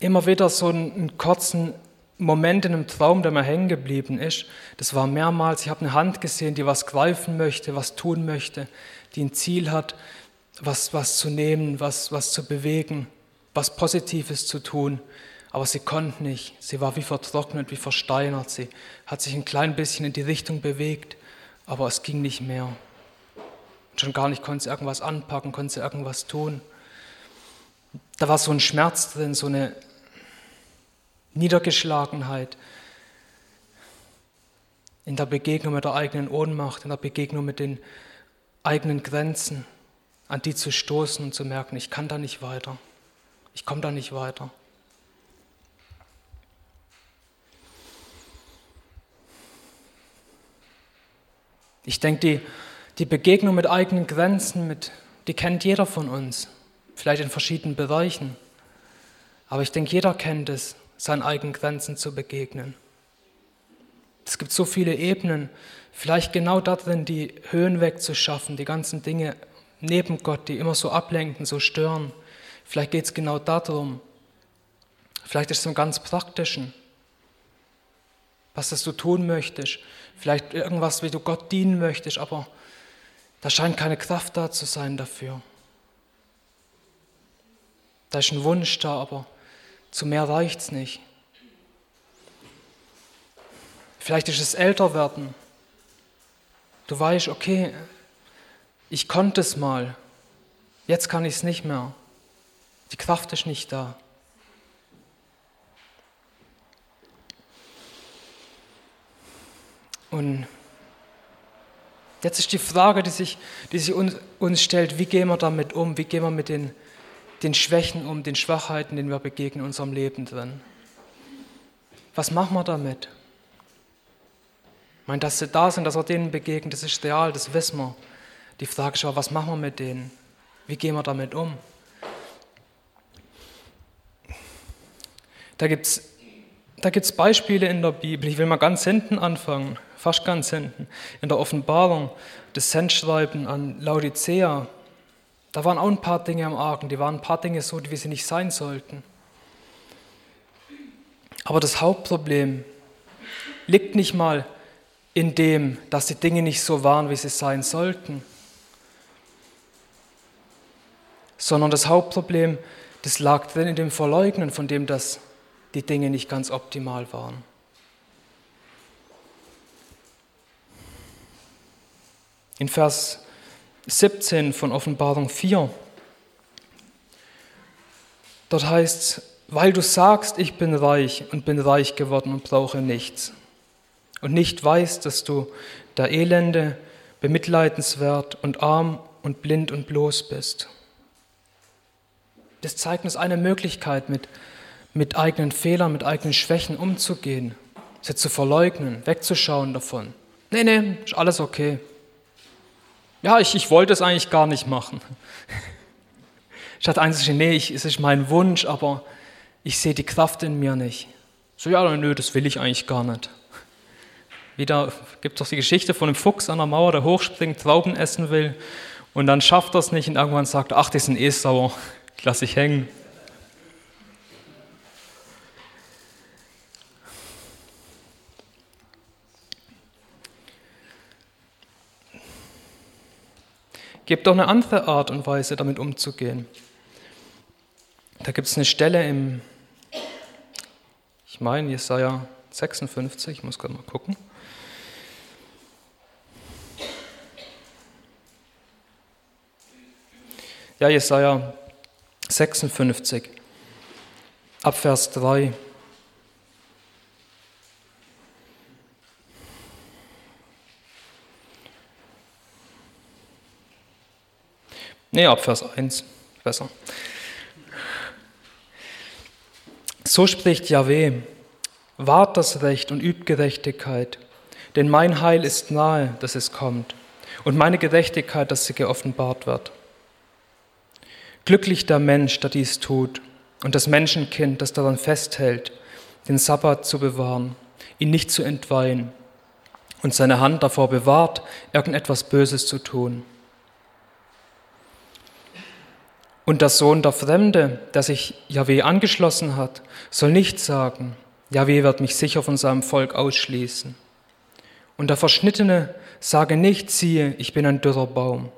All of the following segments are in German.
immer wieder so einen, kurzen Moment in einem Traum, der mir hängen geblieben ist. Das war mehrmals, ich habe eine Hand gesehen, die was greifen möchte, was tun möchte, die ein Ziel hat, was, was zu nehmen, was, was zu bewegen, was Positives zu tun. Aber sie konnte nicht. Sie war wie vertrocknet, wie versteinert. Sie hat sich ein klein bisschen in die Richtung bewegt, aber es ging nicht mehr. Und schon gar nicht konnte sie irgendwas anpacken, konnte sie irgendwas tun. Da war so ein Schmerz drin, so eine Niedergeschlagenheit in der Begegnung mit der eigenen Ohnmacht, in der Begegnung mit den eigenen Grenzen, an die zu stoßen und zu merken, ich kann da nicht weiter, ich komme da nicht weiter. Ich denke, die, die Begegnung mit eigenen Grenzen, mit, die kennt jeder von uns, vielleicht in verschiedenen Bereichen. Aber ich denke, jeder kennt es, seinen eigenen Grenzen zu begegnen. Es gibt so viele Ebenen, vielleicht genau darin die Höhen wegzuschaffen, die ganzen Dinge neben Gott, die immer so ablenken, so stören. Vielleicht geht es genau darum. Vielleicht ist es im ganz Praktischen, was das du tun möchtest. Vielleicht irgendwas, wie du Gott dienen möchtest, aber da scheint keine Kraft da zu sein dafür. Da ist ein Wunsch da, aber zu mehr reicht es nicht. Vielleicht ist es älter werden. Du weißt, okay, ich konnte es mal, jetzt kann ich es nicht mehr. Die Kraft ist nicht da. Und jetzt ist die Frage, die sich, die sich uns, uns stellt, wie gehen wir damit um? Wie gehen wir mit den, den Schwächen um, den Schwachheiten, denen wir begegnen in unserem Leben drin? Was machen wir damit? Ich meine, dass sie da sind, dass wir denen begegnen, das ist real, das wissen wir. Die Frage ist aber, was machen wir mit denen? Wie gehen wir damit um? Da gibt es da gibt's Beispiele in der Bibel. Ich will mal ganz hinten anfangen fast ganz hinten, in der Offenbarung, das Sendschreiben an Laodicea, da waren auch ein paar Dinge am Argen, die waren ein paar Dinge so, wie sie nicht sein sollten. Aber das Hauptproblem liegt nicht mal in dem, dass die Dinge nicht so waren, wie sie sein sollten, sondern das Hauptproblem, das lag drin in dem Verleugnen, von dem dass die Dinge nicht ganz optimal waren. In Vers 17 von Offenbarung 4, dort heißt es, weil du sagst, ich bin reich und bin reich geworden und brauche nichts und nicht weißt, dass du der Elende, bemitleidenswert und arm und blind und bloß bist. Das zeigt uns eine Möglichkeit, mit, mit eigenen Fehlern, mit eigenen Schwächen umzugehen, sie zu verleugnen, wegzuschauen davon. Nee, nee, ist alles okay. Ja, ich, ich wollte es eigentlich gar nicht machen. Statt einzusehen, nee, ich, es ist mein Wunsch, aber ich sehe die Kraft in mir nicht. So, ja, nö, das will ich eigentlich gar nicht. Wieder gibt es doch die Geschichte von einem Fuchs an der Mauer, der hochspringt, Trauben essen will und dann schafft es nicht und irgendwann sagt, ach, die sind eh sauer, lass ich hängen. Gibt doch eine andere Art und Weise, damit umzugehen. Da gibt es eine Stelle im, ich meine, Jesaja 56, ich muss gerade mal gucken. Ja, Jesaja 56, Abvers 3. Nee, ab Vers 1, besser. So spricht Yahweh, wahrt das Recht und übt Gerechtigkeit, denn mein Heil ist nahe, dass es kommt, und meine Gerechtigkeit, dass sie geoffenbart wird. Glücklich der Mensch, der dies tut, und das Menschenkind, das daran festhält, den Sabbat zu bewahren, ihn nicht zu entweihen und seine Hand davor bewahrt, irgendetwas Böses zu tun. Und der Sohn der Fremde, der sich Yahweh angeschlossen hat, soll nicht sagen, Yahweh wird mich sicher von seinem Volk ausschließen. Und der Verschnittene sage nicht, siehe, ich bin ein dürrer Baum.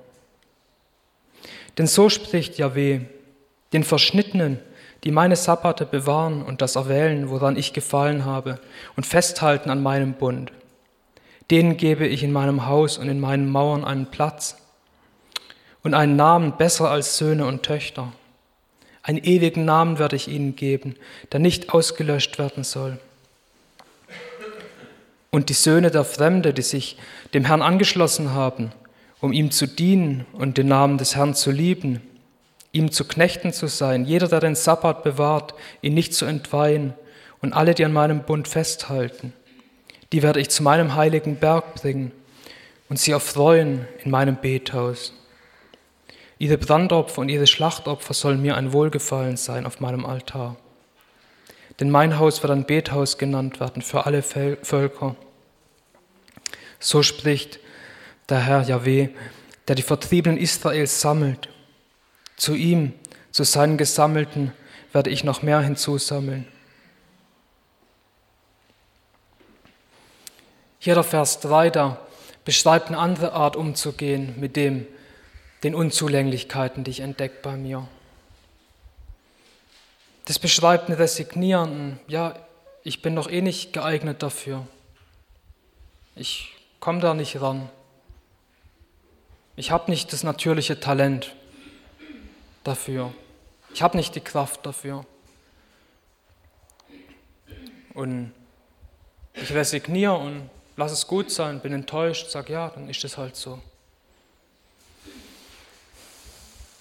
Denn so spricht Yahweh, den Verschnittenen, die meine Sabbate bewahren und das erwählen, woran ich gefallen habe, und festhalten an meinem Bund. Denen gebe ich in meinem Haus und in meinen Mauern einen Platz und einen Namen besser als Söhne und Töchter. Einen ewigen Namen werde ich ihnen geben, der nicht ausgelöscht werden soll. Und die Söhne der Fremde, die sich dem Herrn angeschlossen haben, um ihm zu dienen und den Namen des Herrn zu lieben, ihm zu Knechten zu sein, jeder, der den Sabbat bewahrt, ihn nicht zu entweihen, und alle, die an meinem Bund festhalten, die werde ich zu meinem heiligen Berg bringen und sie erfreuen in meinem Bethaus. Ihre Brandopfer und ihre Schlachtopfer sollen mir ein Wohlgefallen sein auf meinem Altar. Denn mein Haus wird ein Bethaus genannt werden für alle Völker. So spricht der Herr Yahweh, der die Vertriebenen Israels sammelt. Zu ihm, zu seinen Gesammelten, werde ich noch mehr hinzusammeln. Hier der Vers 3 da beschreibt eine andere Art umzugehen mit dem, den Unzulänglichkeiten, die ich entdecke bei mir. Das beschreibt ein Resignieren. Ja, ich bin doch eh nicht geeignet dafür. Ich komme da nicht ran. Ich habe nicht das natürliche Talent dafür. Ich habe nicht die Kraft dafür. Und ich resigniere und lasse es gut sein, bin enttäuscht, sage ja, dann ist es halt so.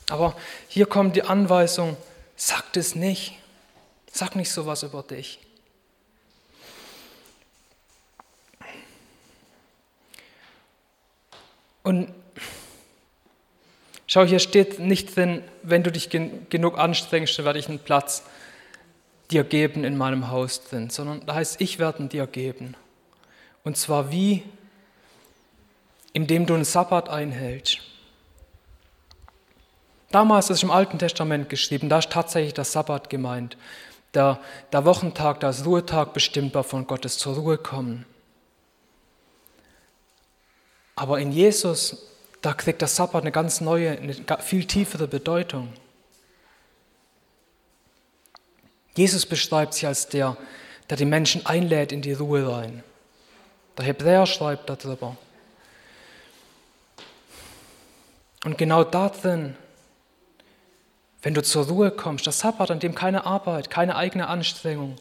Aber hier kommt die Anweisung, sag es nicht. Sag nicht sowas über dich. Und schau, hier steht nicht drin, wenn du dich gen genug anstrengst, dann werde ich einen Platz dir geben in meinem Haus drin, sondern da heißt, ich werde dir geben. Und zwar wie? Indem du einen Sabbat einhältst. Damals ist im Alten Testament geschrieben, da ist tatsächlich der Sabbat gemeint. Der, der Wochentag, der Ruhetag bestimmt war von Gottes zur Ruhe kommen. Aber in Jesus, da kriegt der Sabbat eine ganz neue, eine viel tiefere Bedeutung. Jesus beschreibt sich als der, der die Menschen einlädt in die Ruhe rein. Der Hebräer schreibt darüber. Und genau darin wenn du zur Ruhe kommst, der Sabbat, an dem keine Arbeit, keine eigene Anstrengung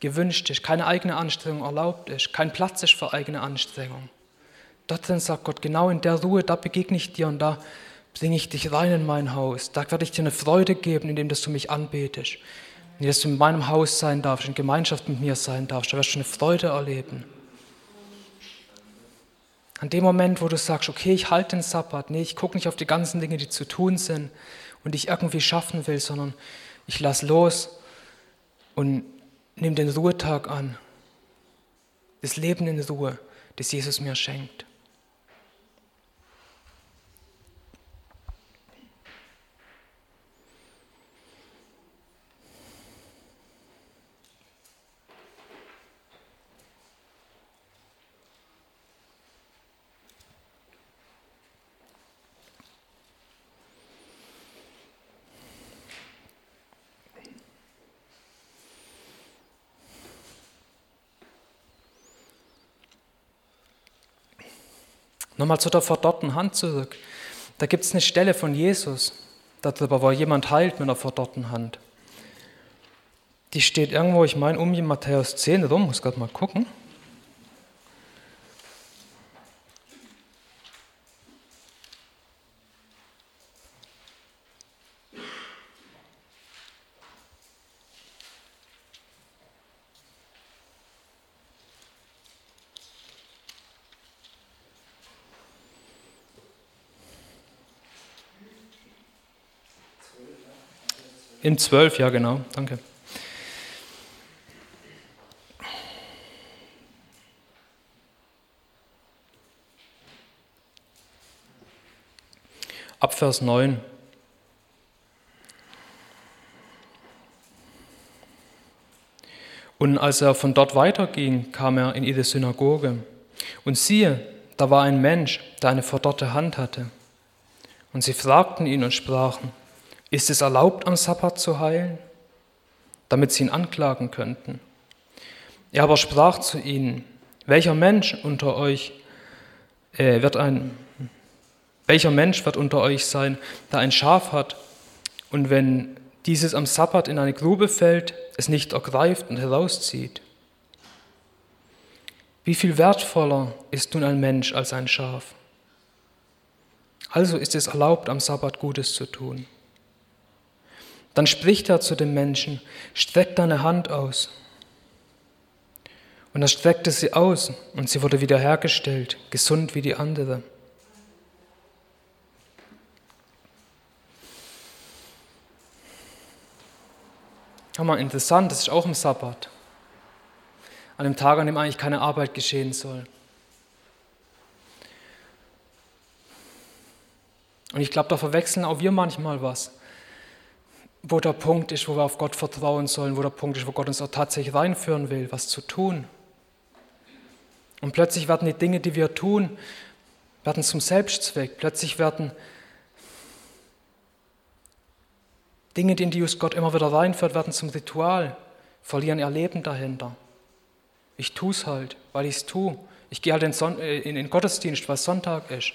gewünscht ist, keine eigene Anstrengung erlaubt ist, kein Platz ist für eigene Anstrengung. Dort drin sagt Gott, genau in der Ruhe, da begegne ich dir und da bringe ich dich rein in mein Haus. Da werde ich dir eine Freude geben, indem dass du mich anbetest. Indem du in meinem Haus sein darfst, in Gemeinschaft mit mir sein darfst. Da wirst du eine Freude erleben. An dem Moment, wo du sagst, okay, ich halte den Sabbat, nee, ich gucke nicht auf die ganzen Dinge, die zu tun sind, und ich irgendwie schaffen will, sondern ich lasse los und nehme den Ruhetag an. Das Leben in Ruhe, das Jesus mir schenkt. Nochmal zu der verdorrten Hand zurück. Da gibt es eine Stelle von Jesus darüber, wo jemand heilt mit einer verdorrten Hand. Die steht irgendwo, ich meine, um Matthäus 10 rum, muss gerade mal gucken. In 12, ja genau, danke. Ab Vers 9. Und als er von dort weiterging, kam er in ihre Synagoge. Und siehe, da war ein Mensch, der eine verdorrte Hand hatte. Und sie fragten ihn und sprachen, ist es erlaubt, am Sabbat zu heilen? Damit sie ihn anklagen könnten. Er aber sprach zu ihnen, welcher Mensch unter euch äh, wird ein, welcher Mensch wird unter euch sein, der ein Schaf hat und wenn dieses am Sabbat in eine Grube fällt, es nicht ergreift und herauszieht. Wie viel wertvoller ist nun ein Mensch als ein Schaf? Also ist es erlaubt, am Sabbat Gutes zu tun. Dann spricht er zu dem Menschen, streck deine Hand aus. Und er streckte sie aus und sie wurde wiederhergestellt, gesund wie die andere. Hammer interessant, das ist auch im Sabbat. An dem Tag, an dem eigentlich keine Arbeit geschehen soll. Und ich glaube, da verwechseln auch wir manchmal was. Wo der Punkt ist, wo wir auf Gott vertrauen sollen, wo der Punkt ist, wo Gott uns auch tatsächlich reinführen will, was zu tun. Und plötzlich werden die Dinge, die wir tun, werden zum Selbstzweck. Plötzlich werden Dinge, in die uns Gott immer wieder reinführt, werden zum Ritual, verlieren ihr Leben dahinter. Ich tue es halt, weil ich es tue. Ich gehe halt in, Son äh, in den Gottesdienst, weil Sonntag ist.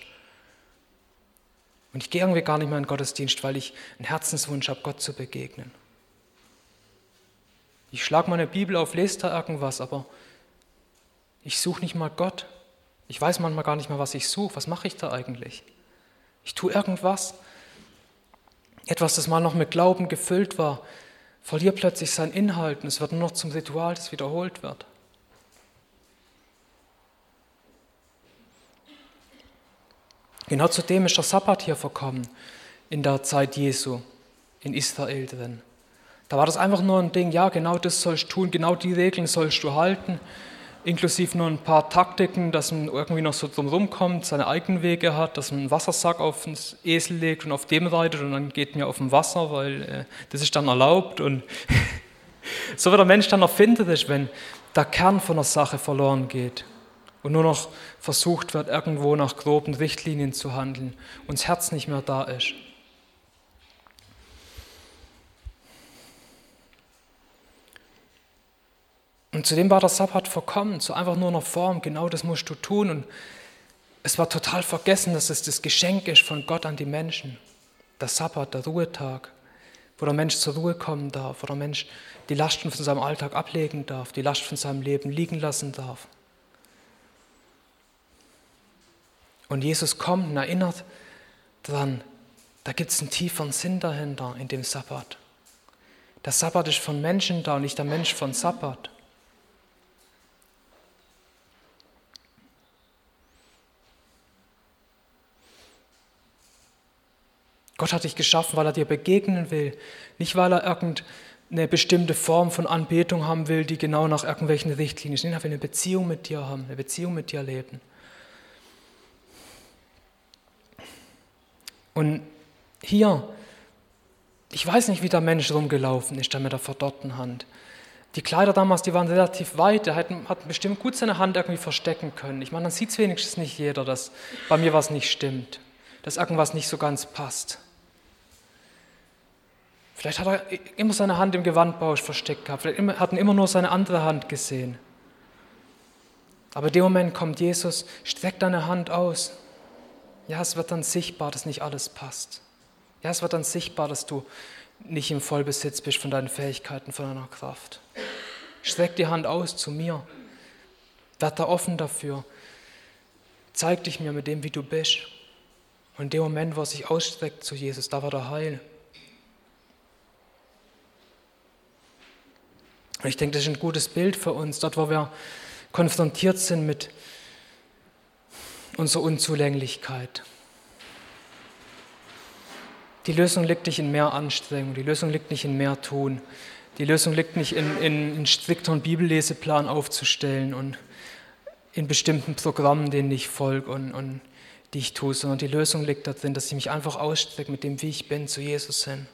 Und ich gehe irgendwie gar nicht mehr in den Gottesdienst, weil ich einen Herzenswunsch habe, Gott zu begegnen. Ich schlage meine Bibel auf, lese da irgendwas, aber ich suche nicht mal Gott. Ich weiß manchmal gar nicht mehr, was ich suche. Was mache ich da eigentlich? Ich tue irgendwas, etwas, das mal noch mit Glauben gefüllt war, verliert plötzlich seinen Inhalt und es wird nur noch zum Ritual, das wiederholt wird. Genau zu dem ist der Sabbat hier verkommen in der Zeit Jesu in Israel drin. Da war das einfach nur ein Ding, ja, genau das sollst du tun, genau die Regeln sollst du halten inklusive nur ein paar Taktiken, dass man irgendwie noch so drum kommt, seine eigenen Wege hat, dass man einen Wassersack auf den Esel legt und auf dem reitet und dann geht mir auf dem Wasser, weil äh, das ist dann erlaubt. Und so wird der Mensch dann erfinderisch, wenn der Kern von der Sache verloren geht und nur noch versucht wird, irgendwo nach groben Richtlinien zu handeln und das Herz nicht mehr da ist. Und zudem war der Sabbat verkommen, so einfach nur noch Form, genau das musst du tun. Und es war total vergessen, dass es das Geschenk ist von Gott an die Menschen. Der Sabbat, der Ruhetag, wo der Mensch zur Ruhe kommen darf, wo der Mensch die Lasten von seinem Alltag ablegen darf, die Last von seinem Leben liegen lassen darf. Und Jesus kommt und erinnert daran, da gibt es einen tieferen Sinn dahinter in dem Sabbat. Der Sabbat ist von Menschen da und nicht der Mensch von Sabbat. Gott hat dich geschaffen, weil er dir begegnen will, nicht weil er irgendeine bestimmte Form von Anbetung haben will, die genau nach irgendwelchen Richtlinien ist. Er will eine Beziehung mit dir haben, eine Beziehung mit dir leben. Und hier, ich weiß nicht, wie der Mensch rumgelaufen ist, da mit der verdorrten Hand. Die Kleider damals, die waren relativ weit, er hat, hat bestimmt gut seine Hand irgendwie verstecken können. Ich meine, dann sieht es wenigstens nicht jeder, dass bei mir was nicht stimmt, dass irgendwas nicht so ganz passt. Vielleicht hat er immer seine Hand im Gewandbausch versteckt gehabt, vielleicht hat er immer nur seine andere Hand gesehen. Aber in dem Moment kommt Jesus, streckt deine Hand aus. Ja, es wird dann sichtbar, dass nicht alles passt. Ja, es wird dann sichtbar, dass du nicht im Vollbesitz bist von deinen Fähigkeiten, von deiner Kraft. Streck die Hand aus zu mir. Werd da offen dafür. Zeig dich mir mit dem, wie du bist. Und in dem Moment, wo er sich ausstreckt zu Jesus, da war der Heil. Und ich denke, das ist ein gutes Bild für uns, dort wo wir konfrontiert sind mit unserer Unzulänglichkeit. Die Lösung liegt nicht in mehr Anstrengung, die Lösung liegt nicht in mehr Tun, die Lösung liegt nicht in, in einen strikteren Bibelleseplan aufzustellen und in bestimmten Programmen, denen ich folge und, und die ich tue, sondern die Lösung liegt darin, dass ich mich einfach ausstrecke mit dem, wie ich bin, zu Jesus hin.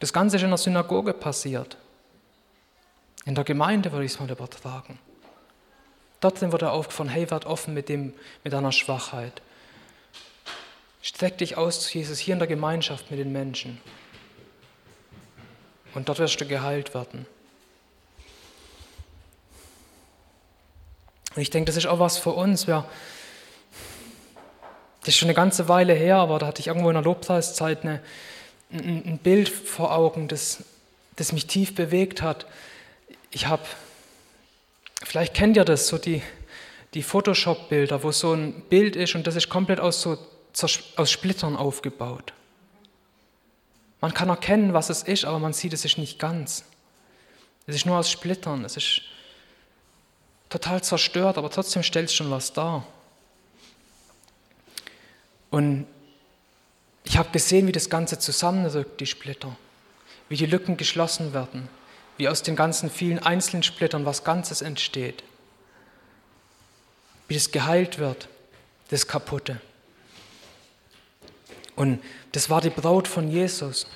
Das Ganze ist in der Synagoge passiert. In der Gemeinde würde ich es mal übertragen. Dort wird er aufgefahren, hey, werd offen mit, dem, mit deiner Schwachheit. Streck dich aus zu Jesus hier in der Gemeinschaft mit den Menschen. Und dort wirst du geheilt werden. Und ich denke, das ist auch was für uns. Wir, das ist schon eine ganze Weile her, aber da hatte ich irgendwo in der Lobpreiszeit eine, ein, ein Bild vor Augen, das, das mich tief bewegt hat. Ich habe, vielleicht kennt ihr das, so die, die Photoshop-Bilder, wo so ein Bild ist und das ist komplett aus, so, aus Splittern aufgebaut. Man kann erkennen, was es ist, aber man sieht, es ist nicht ganz. Es ist nur aus Splittern. Es ist total zerstört, aber trotzdem stellt es schon was dar. Und ich habe gesehen, wie das Ganze zusammenrückt, die Splitter, wie die Lücken geschlossen werden, wie aus den ganzen vielen einzelnen Splittern was Ganzes entsteht, wie das geheilt wird, das Kaputte. Und das war die Braut von Jesus.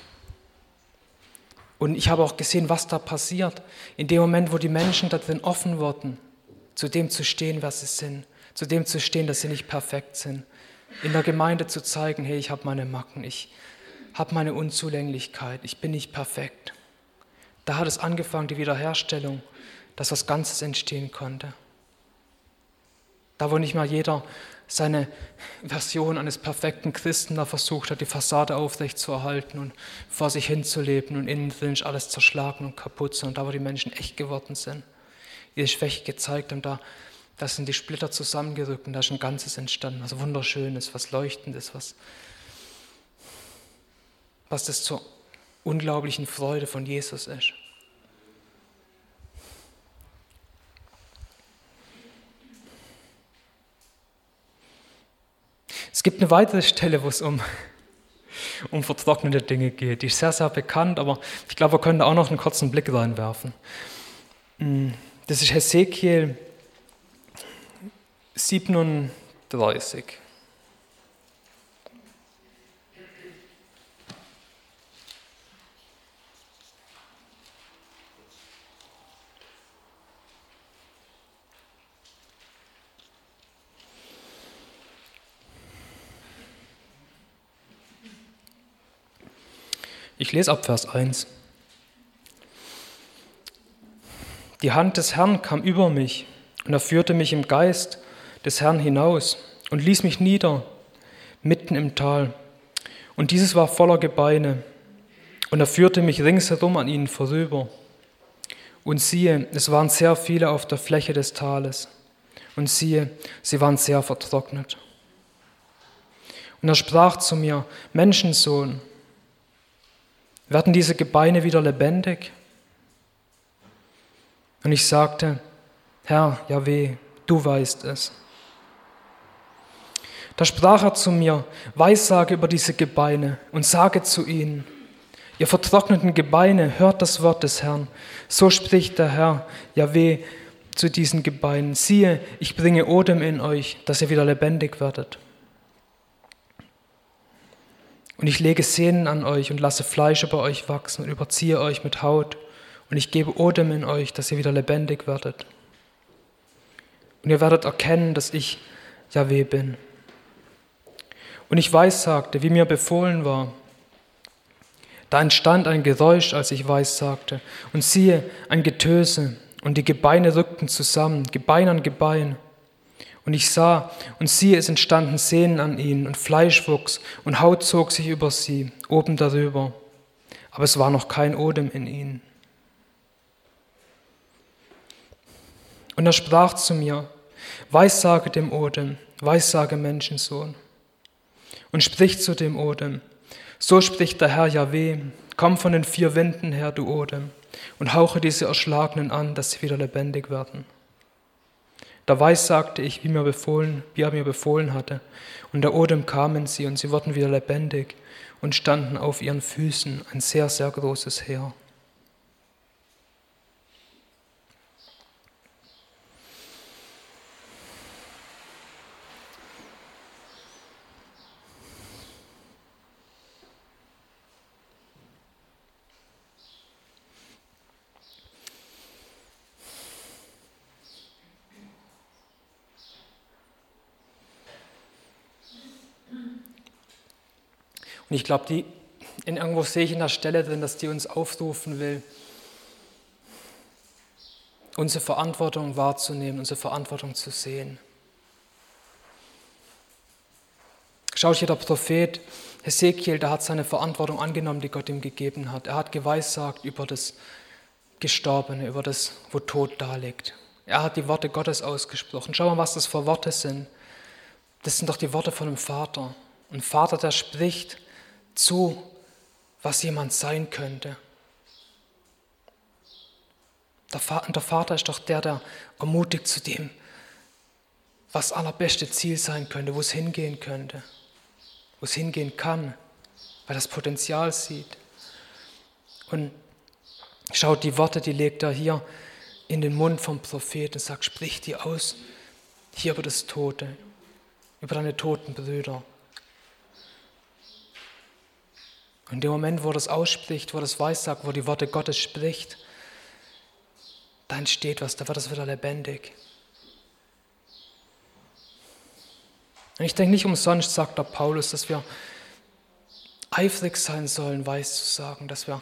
Und ich habe auch gesehen, was da passiert. In dem Moment, wo die Menschen da drin offen wurden, zu dem zu stehen, was sie sind, zu dem zu stehen, dass sie nicht perfekt sind. In der Gemeinde zu zeigen, hey, ich habe meine Macken, ich habe meine Unzulänglichkeit, ich bin nicht perfekt. Da hat es angefangen, die Wiederherstellung, dass was Ganzes entstehen konnte. Da, wo nicht mal jeder seine Version eines perfekten Christen da versucht hat, die Fassade aufrecht zu erhalten und vor sich hinzuleben und innen drin ist alles zerschlagen und kaputt, sondern da, wo die Menschen echt geworden sind, ihre Schwäche gezeigt haben, da, da sind die Splitter zusammengerückt und da ist ein Ganzes entstanden, was Wunderschönes, was Leuchtendes, was, was das zur unglaublichen Freude von Jesus ist. Es gibt eine weitere Stelle, wo es um, um vertrocknete Dinge geht. Die ist sehr, sehr bekannt, aber ich glaube, wir können da auch noch einen kurzen Blick reinwerfen. Mm, das ist Hesekiel 37. Ich lese ab Vers 1. Die Hand des Herrn kam über mich und er führte mich im Geist des Herrn hinaus und ließ mich nieder mitten im Tal. Und dieses war voller Gebeine. Und er führte mich ringsherum an ihnen vorüber. Und siehe, es waren sehr viele auf der Fläche des Tales. Und siehe, sie waren sehr vertrocknet. Und er sprach zu mir, Menschensohn, werden diese Gebeine wieder lebendig? Und ich sagte, Herr, Jahweh, du weißt es. Da sprach er zu mir, Weissage über diese Gebeine und sage zu ihnen, ihr vertrockneten Gebeine, hört das Wort des Herrn. So spricht der Herr, Jahweh, zu diesen Gebeinen. Siehe, ich bringe Odem in euch, dass ihr wieder lebendig werdet. Und ich lege Sehnen an euch und lasse Fleisch über euch wachsen und überziehe euch mit Haut. Und ich gebe Odem in euch, dass ihr wieder lebendig werdet. Und ihr werdet erkennen, dass ich Yahweh bin. Und ich weissagte, wie mir befohlen war. Da entstand ein Geräusch, als ich weissagte. Und siehe, ein Getöse. Und die Gebeine rückten zusammen, Gebein an Gebein. Und ich sah, und siehe, es entstanden Sehnen an ihnen, und Fleisch wuchs, und Haut zog sich über sie, oben darüber. Aber es war noch kein Odem in ihnen. Und er sprach zu mir, Weissage dem Odem, Weissage Menschensohn. Und sprich zu dem Odem, so spricht der Herr Jahweh, komm von den vier Winden her, du Odem, und hauche diese Erschlagenen an, dass sie wieder lebendig werden. Da weissagte ich, wie, mir befohlen, wie er mir befohlen hatte. Und der Odem kamen sie, und sie wurden wieder lebendig und standen auf ihren Füßen, ein sehr, sehr großes Heer. Ich glaube, die, in irgendwo sehe ich in der Stelle drin, dass die uns aufrufen will, unsere Verantwortung wahrzunehmen, unsere Verantwortung zu sehen. Schaut hier der Prophet Hesekiel, der hat seine Verantwortung angenommen, die Gott ihm gegeben hat. Er hat geweissagt über das Gestorbene, über das, wo Tod da liegt. Er hat die Worte Gottes ausgesprochen. Schau mal, was das für Worte sind. Das sind doch die Worte von einem Vater. Ein Vater, der spricht zu, was jemand sein könnte. Der Vater ist doch der, der ermutigt zu dem, was allerbeste Ziel sein könnte, wo es hingehen könnte wo es hingehen kann, weil das Potenzial sieht. Und schaut, die Worte, die legt er hier in den Mund vom Propheten und sagt, sprich die aus, hier über das Tote, über deine toten Brüder. Und in dem Moment, wo das ausspricht, wo das weissagt, wo die Worte Gottes spricht, da entsteht was, da wird es wieder lebendig. Und ich denke nicht umsonst, sagt der Paulus, dass wir eifrig sein sollen, weiß zu sagen, dass wir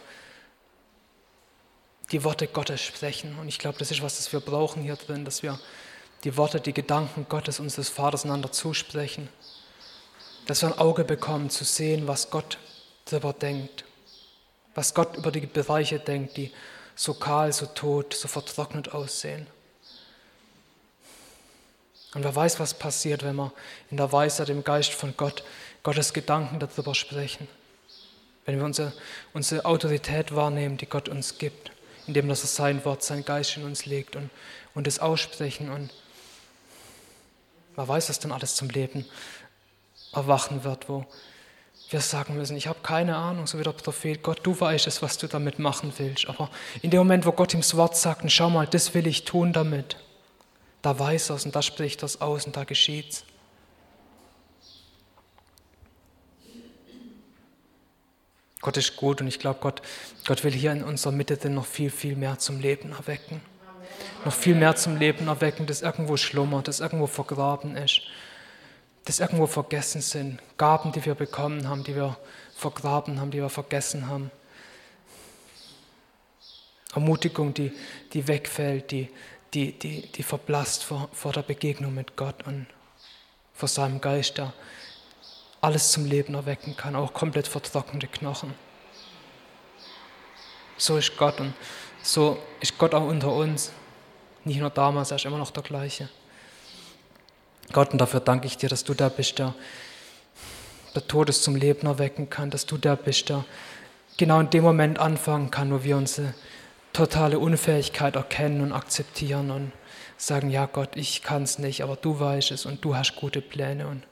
die Worte Gottes sprechen. Und ich glaube, das ist was, das wir brauchen hier drin, dass wir die Worte, die Gedanken Gottes, unseres Vaters einander zusprechen. Dass wir ein Auge bekommen, zu sehen, was Gott darüber denkt. Was Gott über die Bereiche denkt, die so kahl, so tot, so vertrocknet aussehen. Und wer weiß, was passiert, wenn wir in der Weisheit, im Geist von Gott, Gottes Gedanken darüber sprechen. Wenn wir unsere, unsere Autorität wahrnehmen, die Gott uns gibt, indem er sein Wort, sein Geist in uns legt und, und es aussprechen. Und wer weiß, was dann alles zum Leben erwachen wird, wo wir sagen müssen, ich habe keine Ahnung, so wie der Prophet, Gott, du weißt es, was du damit machen willst. Aber in dem Moment, wo Gott ihm das Wort sagt, schau mal, das will ich tun damit, da weiß er es und da spricht er es aus und da geschieht es. Gott ist gut und ich glaube, Gott, Gott will hier in unserer Mitte denn noch viel, viel mehr zum Leben erwecken. Noch viel mehr zum Leben erwecken, das irgendwo schlummert, das irgendwo vergraben ist, das irgendwo vergessen sind. Gaben, die wir bekommen haben, die wir vergraben haben, die wir vergessen haben. Ermutigung, die, die wegfällt, die, die, die, die verblasst vor, vor der Begegnung mit Gott und vor seinem Geist, der alles zum Leben erwecken kann, auch komplett vertrocknete Knochen. So ist Gott und so ist Gott auch unter uns. Nicht nur damals, er ist immer noch der gleiche. Gott, und dafür danke ich dir, dass du der bist, der der Todes zum Leben erwecken kann, dass du der bist, der genau in dem Moment anfangen kann, wo wir unsere totale Unfähigkeit erkennen und akzeptieren und sagen, ja Gott, ich kann es nicht, aber du weißt es und du hast gute Pläne. Und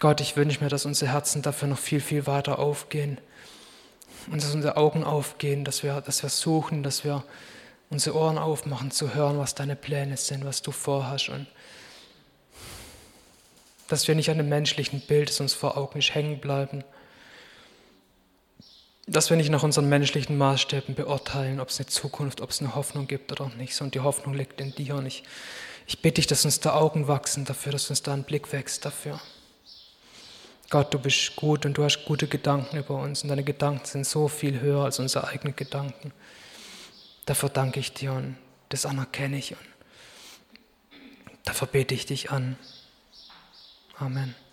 Gott, ich wünsche mir, dass unsere Herzen dafür noch viel, viel weiter aufgehen und dass unsere Augen aufgehen, dass wir, dass wir suchen, dass wir unsere Ohren aufmachen, zu hören, was deine Pläne sind, was du vorhast und dass wir nicht an dem menschlichen Bild, das uns vor Augen nicht hängen bleiben, dass wir nicht nach unseren menschlichen Maßstäben beurteilen, ob es eine Zukunft, ob es eine Hoffnung gibt oder nicht, sondern die Hoffnung liegt in dir. Und ich, ich bitte dich, dass uns da Augen wachsen dafür, dass uns da ein Blick wächst dafür. Gott, du bist gut und du hast gute Gedanken über uns und deine Gedanken sind so viel höher als unsere eigenen Gedanken. Dafür danke ich dir und das anerkenne ich und dafür bete ich dich an. Amen.